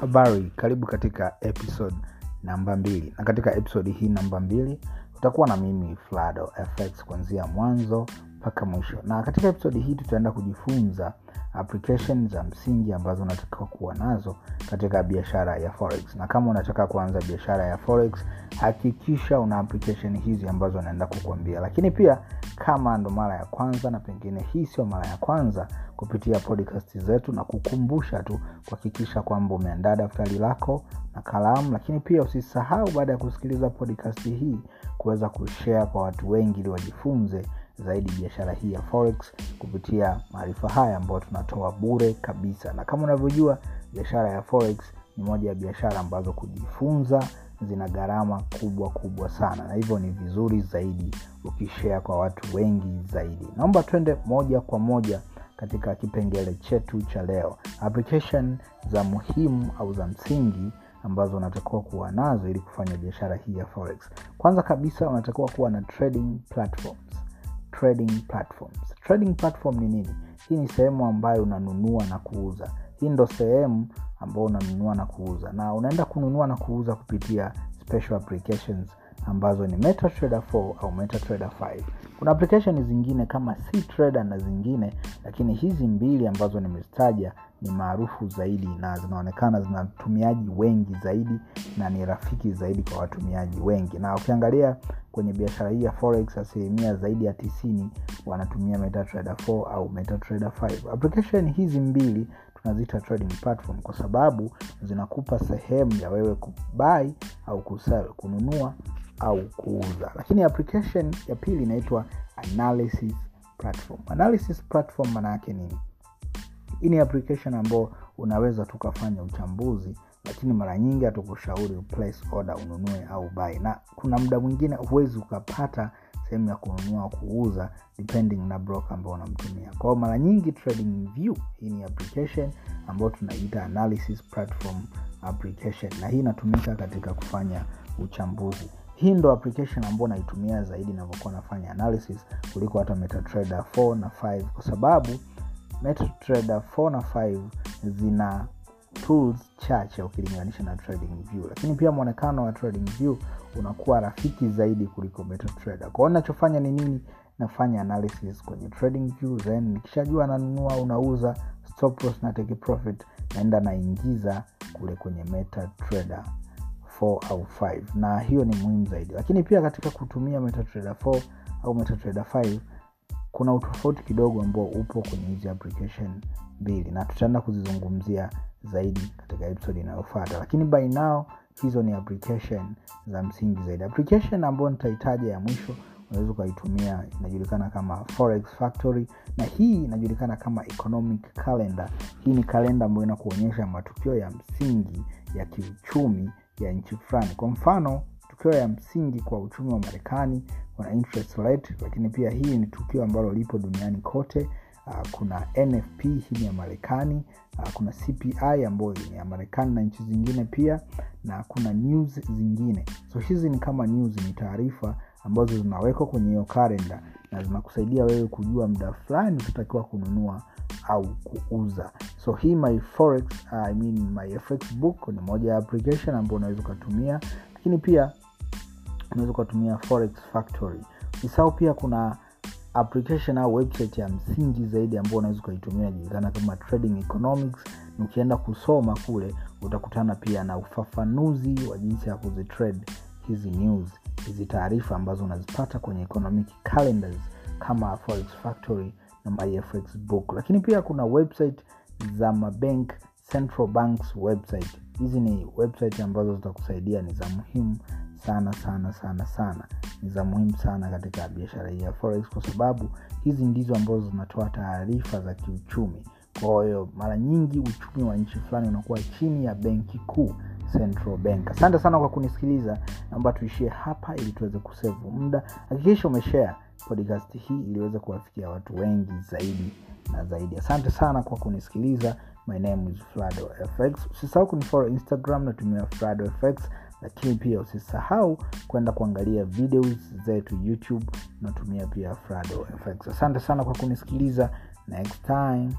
habari karibu katika episode namba mbili. Na katika episode hii namba mbili utakuwa na mimi flado fx kuanzia mwanzo mpaka mwisho. Na katika episodi hii tutaenda kujifunza application za msingi ambazo unatakiwa kuwa nazo katika biashara ya forex. Na kama unataka kuanza biashara ya forex hakikisha una application hizi ambazo naenda kukuambia. Lakini pia kama ndo mara ya kwanza na pengine hii sio mara ya kwanza kupitia podcast zetu na kukumbusha tu kuhakikisha kwamba umeandaa daftari lako na kalamu. Lakini pia usisahau baada ya kusikiliza podcast hii kuweza kushare kwa watu wengi ili wajifunze zaidi biashara hii ya forex kupitia maarifa haya ambayo tunatoa bure kabisa. Na kama unavyojua biashara ya forex ni moja ya biashara ambazo kujifunza zina gharama kubwa kubwa sana. Na hivyo ni vizuri zaidi ukishea kwa watu wengi zaidi. Naomba twende moja kwa moja katika kipengele chetu cha leo. Application za muhimu au za msingi ambazo unatakiwa kuwa nazo ili kufanya biashara hii ya forex. Kwanza kabisa unatakiwa kuwa na trading platforms. Trading platforms. Trading platform ni nini? Hii ni sehemu ambayo unanunua na kuuza. Hii ndo sehemu ambayo unanunua na kuuza. Na unaenda kununua na kuuza kupitia special applications ambazo ni metatrader 4 au metatrader 5 kuna application zingine kama c trader na zingine lakini hizi mbili ambazo nimezitaja ni maarufu zaidi na zinaonekana zina watumiaji wengi zaidi na ni rafiki zaidi kwa watumiaji wengi. Na ukiangalia kwenye biashara hii ya forex asilimia zaidi ya tisini wanatumia metatrader 4 au metatrader 5 application hizi mbili tunaziita trading platform kwa sababu zinakupa sehemu ya wewe kubai au kusell kununua au kuuza. Lakini application ya pili inaitwa analysis platform. Analysis platform maana yake nini hii ni application ambao unaweza tukafanya uchambuzi lakini mara nyingi hatukushauri place order ununue au buy. Na kuna muda mwingine huwezi ukapata sehemu ya kununua kuuza depending na broker ambao unamtumia. Kwao mara nyingi trading view hii ni application ambayo tunaiita analysis platform application. Na hii inatumika katika kufanya uchambuzi. Hii ndo application ambayo naitumia zaidi navyokuwa nafanya analysis kuliko hata metatrader 4 na 5 kwa sababu metatrader 4 na 5 zina tools chache ukilinganisha na trading view. Lakini pia mwonekano wa trading view unakuwa rafiki zaidi kuliko metatrader kwao nachofanya ni nini? Nafanya analysis kwenye trading view then nikishajua nanunua unauza stop loss na take profit naenda naingiza kule kwenye metatrader 4 au 5 na hiyo ni muhimu zaidi. Lakini pia katika kutumia metatrader 4 au metatrader 5 kuna utofauti kidogo ambao upo kwenye hizi application mbili na tutaenda kuzizungumzia zaidi katika episode inayofata lakini by now hizo ni application za msingi zaidi. Application ambayo nitahitaja ya mwisho unaweza ukaitumia inajulikana kama forex factory na hii inajulikana kama economic calendar. Hii ni kalenda ambayo inakuonyesha matukio ya msingi ya kiuchumi ya nchi fulani. Kwa mfano tukio ya msingi kwa uchumi wa marekani kuna interest rate lakini pia hii ni tukio ambalo lipo duniani kote. Uh, kuna nfp hii ni ya marekani. Uh, kuna cpi ambayo ni ya marekani na nchi zingine pia na kuna news zingine. So hizi ni kama news ni taarifa ambazo zinawekwa kwenye hiyo kalenda na zinakusaidia wewe kujua muda fulani utatakiwa kununua au kuuza. So hii my forex I mean my book ni moja ya application ambayo unaweza ukatumia. Lakini pia unaweza ukatumia forex factory. Isao pia kuna application au website ya msingi zaidi ambao unaweza ukaitumia inajulikana kama trading economics. Ukienda kusoma kule utakutana pia na ufafanuzi wa jinsi ya kuzitrade hizi news hizi taarifa ambazo unazipata kwenye economic calendars kama forex factory na myfx book. Lakini pia kuna website za mabank central banks website. Hizi ni website ambazo zitakusaidia ni za muhimu sana sana sana sana. Ni za muhimu sana katika biashara hii ya forex kwa sababu hizi ndizo ambazo zinatoa taarifa za kiuchumi. Kwa hiyo mara nyingi uchumi wa nchi fulani unakuwa chini ya benki kuu central bank. Asante sana kwa kunisikiliza. Naomba tuishie hapa ili tuweze kusevu muda. Hakikisha umeshare podcast hii iliweze kuwafikia watu wengi zaidi na zaidi. Asante sana kwa kunisikiliza. My name is flado fx usisahau kunifollow instagram natumia flado fx lakini pia usisahau kwenda kuangalia videos zetu youtube. Natumia pia frado fx asante sana kwa kunisikiliza. Next time